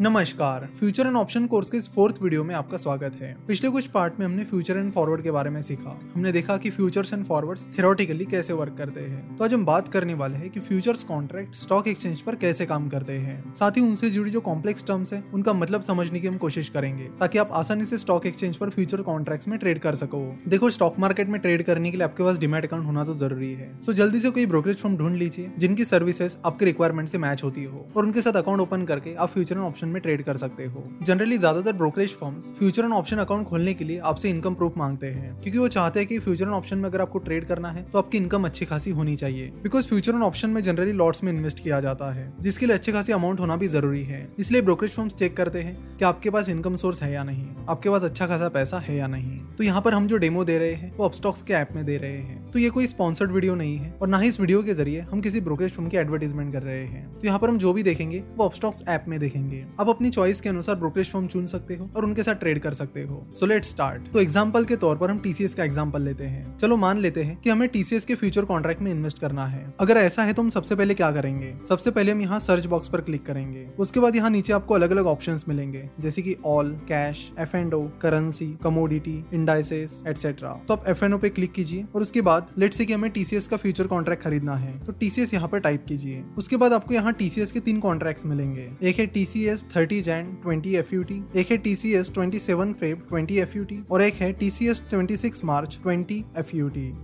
नमस्कार future and option course के इस फोर्थ वीडियो में आपका स्वागत है। पिछले कुछ पार्ट में हमने फ्यूचर एंड फॉरवर्ड के बारे में सीखा। हमने देखा कि फ्यूचर्स एंड फॉरवर्ड्स थेरोटिकली कैसे वर्क करते हैं। तो आज हम बात करने वाले हैं कि फ्यूचर्स कॉन्ट्रैक्ट स्टॉक एक्सचेंज पर कैसे काम करते हैं। साथ ही उनसे जुड़ी जो कॉम्प्लेक्स टर्म्स है, उनका मतलब समझने की हम कोशिश करेंगे, ताकि आप आसानी से स्टॉक एक्सचेंज पर फ्यूचर कॉन्ट्रैक्ट में ट्रेड कर सको। देखो स्टॉक मार्केट में ट्रेड करने के लिए आपके पास डिमेट अकाउंट होना तो ज़रूरी है। सो जल्दी से कोई ब्रोकरेज फॉर्म ढूंढ लीजिए, जिनकी सर्विसेज़ आपके रिक्वायरमेंट से मैच होती हो, और उनके साथ अकाउंट ओपन करके आप फ्यूचर एंड ऑप्शन में ट्रेड कर सकते हो। जनरली ज़्यादातर brokerage firms future and option account खोलने के लिए आपसे इनकम प्रूफ मांगते हैं, क्योंकि वो चाहते हैं कि फ्यूचर एंड ऑप्शन में अगर आपको ट्रेड करना है तो आपकी इनकम अच्छी खासी होनी चाहिए। बिकॉज़ फ्यूचर एंड ऑप्शन में जनरली लॉट्स में इन्वेस्ट किया जाता है, जिसके लिए अच्छी खासी अमाउंट होना भी ज़रूरी है। इसलिए ब्रोकरेज फर्म्स चेक करते हैं कि आपके पास इनकम सोर्स है या नहीं, आपके पास अच्छा खासा पैसा है या नहीं। तो यहाँ पर हम जो डेमो दे रहे हैं, वो अपस्टॉक्स के ऐप में दे रहे हैं। तो ये कोई स्पॉन्सर्ड वीडियो नहीं है और ना ही इस वीडियो के ज़रिए हम किसी ब्रोकरेज फर्म की एडवर्टीजमेंट कर रहे हैं। तो यहाँ पर हम जो भी देखेंगे, वो अपस्टॉक्स ऐप में देखेंगे। आप अपनी चॉइस के अनुसार ब्रोकरेज फर्म चुन सकते हो और उनके साथ ट्रेड कर सकते हो। सो लेट स्टार्ट तो एग्ज़ाम्पल के तौर पर हम टीसीएस का एग्ज़ाम्पल लेते हैं। चलो मान लेते हैं कि हमें टीसीएस के फ्यूचर कॉन्ट्रैक्ट में इन्वेस्ट करना है। अगर ऐसा है तो हम सबसे पहले क्या करेंगे? सबसे पहले हम यहाँ सर्च बॉक्स पर क्लिक करेंगे। उसके बाद यहाँ नीचे आपको अलग अलग ऑप्शन मिलेंगे, जैसे की all cash F and O currency commodity indices etcetera तो आप एफ़ एन ओ पे क्लिक कीजिए और उसके बाद लेट से कि हमें टीसीएस का फ्यूचर कॉन्ट्रैक्ट खरीदना है तो टीसीएस यहाँ पर टाइप कीजिए। उसके बाद आपको यहाँ टीसीएस के तीन कॉन्ट्रैक्ट मिलेंगे। एक है TCS thirty Jan twenty F एक है TCS twenty seven Feb twenty F और एक है TCS twenty six March twenty F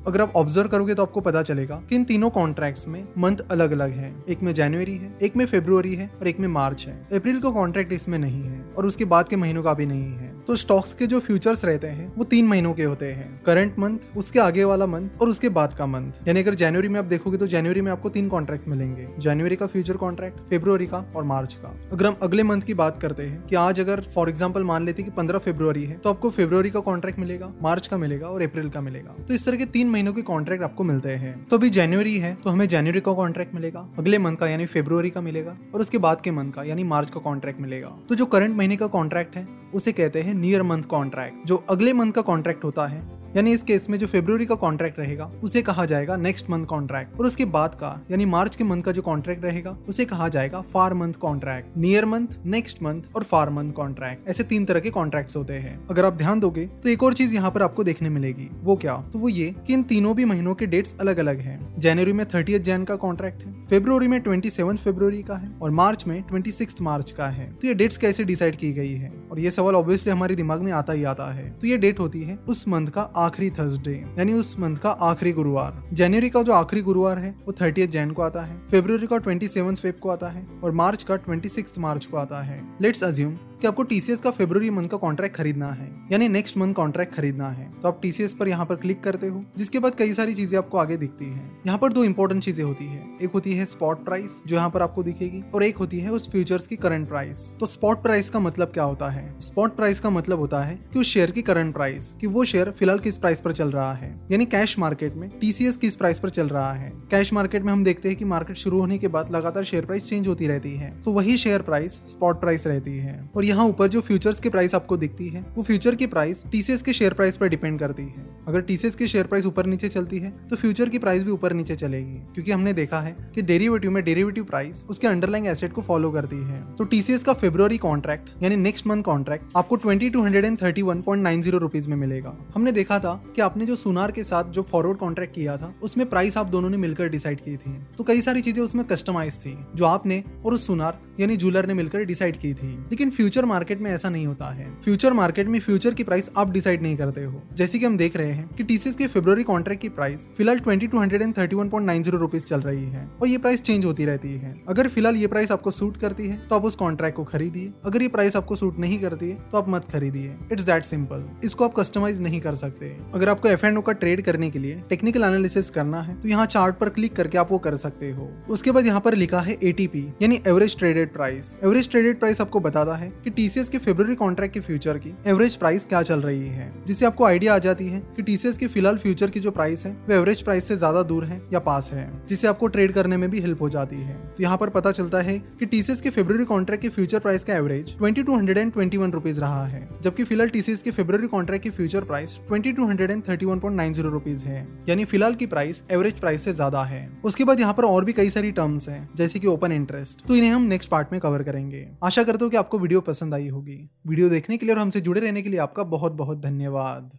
अगर आप ऑब्ज़र्व करोगे तो आपको पता चलेगा कि इन तीनों कॉन्ट्रैक्ट्स में मंथ अलग अलग है। एक में जनवरी है, एक में फेब्रुवरी है, और एक में मार्च है। अप्रैल का कॉन्ट्रैक्ट इसमें नहीं है, और उसके बाद के महीनों का भी नहीं है। तो स्टॉक्स के जो फ्यूचर्स रहते हैं, वो तीन महीनों के होते हैं। करंट मंथ उसके आगे वाला मंथ और उसके बाद का मंथ यानी अगर जनवरी में आप देखोगे तो जनवरी में आपको तीन कॉन्ट्रैक्ट मिलेंगे। जनवरी का फ्यूचर कॉन्ट्रैक्ट फेब्रुवरी का और मार्च का। अगर हम अगले मंथ की बात करते हैं कि आज अगर फॉर एग्ज़ाम्पल मान लेते कि पंद्रह फेब्रुवरी है तो आपको फेब्रुवरी का कॉन्ट्रैक्ट मिलेगा मार्च का मिलेगा और अप्रैल का मिलेगा। तो इस तरह के तीन महीनों के कॉन्ट्रैक्ट आपको मिलते हैं। तो अभी जनवरी है तो हमें जनवरी का कॉन्ट्रैक्ट मिलेगा, अगले मंथ का यानी फेब्रुवरी का मिलेगा और उसके बाद के मंथ का यानी मार्च का कॉन्ट्रैक्ट मिलेगा। तो जो करंट महीने का कॉन्ट्रैक्ट है, उसे कहते हैं नियर मंथ कॉन्ट्रैक्ट जो अगले मंथ का कॉन्ट्रैक्ट होता है यानी इस केस में जो फेब्रुवरी का कॉन्ट्रैक्ट रहेगा, उसे कहा जाएगा नेक्स्ट मंथ कॉन्ट्रैक्ट और उसके बाद का, यानी मार्च के मंथ का जो कॉन्ट्रैक्ट रहेगा, उसे कहा जाएगा far month contract near month next month और फार मंथ कॉन्ट्रैक्ट ऐसे तीन तरह के कॉन्ट्रैक्ट होते हैं। अगर आप ध्यान दोगे तो एक और चीज़ यहाँ पर आपको देखने मिलेगी। वो क्या? तो वो ये की इन तीनों भी महीनों के डेट्स अलग अलग है। जनवरी में थर्टी जैन का कॉन्ट्रैक्ट है फेब्रुवरी में ट्वेंटी सेवन फेब्रुवरी का है, और मार्च में ट्वेंटी सिक्स मार्च का है। तो ये डेट्स कैसे डिसाइड की गई है? और ये सवाल ऑब्वियसली हमारे दिमाग में आता ही आता है। तो ये डेट होती है उस मंथ का आखिरी थर्सडे यानी उस मंथ का आखिरी गुरुवार। जनवरी का जो आखिरी गुरुवार है, वो थर्टी जैन को आता है। फेब्रुवरी का ट्वेंटी सेवन फेब को आता है और मार्च का ट्वेंटी मार्च को आता है। लेट्स अज्यूम कि आपको टीसीएस का फेब्रुवरी मंथ का कॉन्ट्रैक्ट खरीदना है, यानी नेक्स्ट मंथ कॉन्ट्रैक्ट खरीदना है। तो आप टीसीएस पर यहाँ पर क्लिक करते हो, जिसके बाद कई सारी चीज़ें आपको आगे दिखती है। यहाँ पर दो इंपॉर्टेंट चीज़ें होती है। एक होती है स्पॉट प्राइस जो यहाँ पर आपको दिखेगी, और एक होती है उस फ्यूचर्स की करंट प्राइस तो स्पॉट प्राइस का मतलब क्या होता है? स्पॉट प्राइस का मतलब होता है कि उस शेयर की करंट प्राइस कि वो शेयर फ़िलहाल किस प्राइस पर चल रहा है। यानी कैश मार्केट में टीसीएस किस प्राइस पर चल रहा है? कैश मार्केट में हम देखते हैं कि मार्केट शुरू होने के बाद लगातार शेयर प्राइस चेंज होती रहती है। तो वही शेयर प्राइस स्पॉट प्राइस रहती है। और यहाँ ऊपर जो फ्यूचर फ्यूचर्स की प्राइस आपको दिखती है, वो फ्यूचर की प्राइस टीसीएस के शेयर प्राइस पर डिपेंड करती है। अगर टीसीएस की शेयर प्राइस ऊपर नीचे चलती है तो फ्यूचर की प्राइस भी ऊपर नीचे चलेगी, क्योंकि हमने देखा है कि डेरिवेटिव में डेरिवेटिव प्राइस उसके अंडरलाइंग एसेट को फॉलो करती है। तो टीसीएस का फेब्रुवरी कॉन्ट्रैक्ट यानी नेक्स्ट मंथ कॉन्ट्रैक्ट आपको twenty two hundred and thirty one point nine zero rupees में मिलेगा। हमने देखा था कि आपने जो सुनार के साथ जो फॉरवर्ड कॉन्ट्रैक्ट किया था, उसमें प्राइस आप दोनों ने मिलकर डिसाइड की थी। तो कई सारी चीज़ें उसमें कस्टमाइज थी, जो आपने और उस सुनार यानी जूलर ने मिलकर डिसाइड की थी। लेकिन फ्यूचर मार्केट में ऐसा नहीं होता है। फ्यूचर मार्केट में फ्यूचर की प्राइस आप डिसाइड नहीं करते हो। जैसे कि हम देख रहे हैं कि टीसीएस के फेब्रुवरी कॉन्ट्रैक्ट की प्राइस फ़िलहाल twenty two hundred and thirty one point nine zero rupees चल रही है और ये प्राइस चेंज होती रहती है। अगर फ़िलहाल ये प्राइस आपको सूट करती है तो आप उस कॉन्ट्रैक्ट को खरीदिए। अगर ये प्राइस आपको सूट नहीं करती है तो आप मत खरीदिए। इट्स दैट सिंपल इसको आप कस्टमाइज नहीं कर सकते। अगर आपको एफ़ एंड का ट्रेड करने के लिए टेक्निकल एनालिसिस करना है तो यहाँ चार्ट पर क्लिक करके आप वो कर सकते हो। उसके बाद यहाँ पर लिखा है एटीपी यानी average traded price average traded price आपको बताता है कि टीसीएस के फेब्रवरी कॉन्ट्रैक्ट के फ्यूचर की एवरेज प्राइस क्या चल रही है? जिससे आपको आइडिया आ जाती है कि टीसीएस के फ़िलहाल फ्यूचर की जो प्राइस है, वो एवरेज प्राइस से ज़्यादा दूर है या पास है, जिससे आपको ट्रेड करने में भी हेल्प हो जाती है। तो यहाँ पर पता चलता है कि टीसीएस के फेब्रवरी कॉन्ट्रैक्ट के फ्यूचर प्राइस का average twenty two hundred and twenty one rupees रहा है, जबकि फ़िलहाल टीसीएस के फेब्रवरी कॉन्ट्रैक्ट की future price twenty two hundred and thirty one point nine zero rupees है। यानी फ़िलहाल की प्राइस एवरेज प्राइस से ज़्यादा है। उसके बाद यहाँ पर और भी कई सारी टर्म्स है, जैसे की ओपन इंटरेस्ट तो इन्हें हम नेक्स्ट पार्ट में कवर करेंगे। आशा करता हूँ कि आपको वीडियो पसंद आई होगी। वीडियो देखने के लिए और हमसे जुड़े रहने के लिए आपका बहुत बहुत धन्यवाद।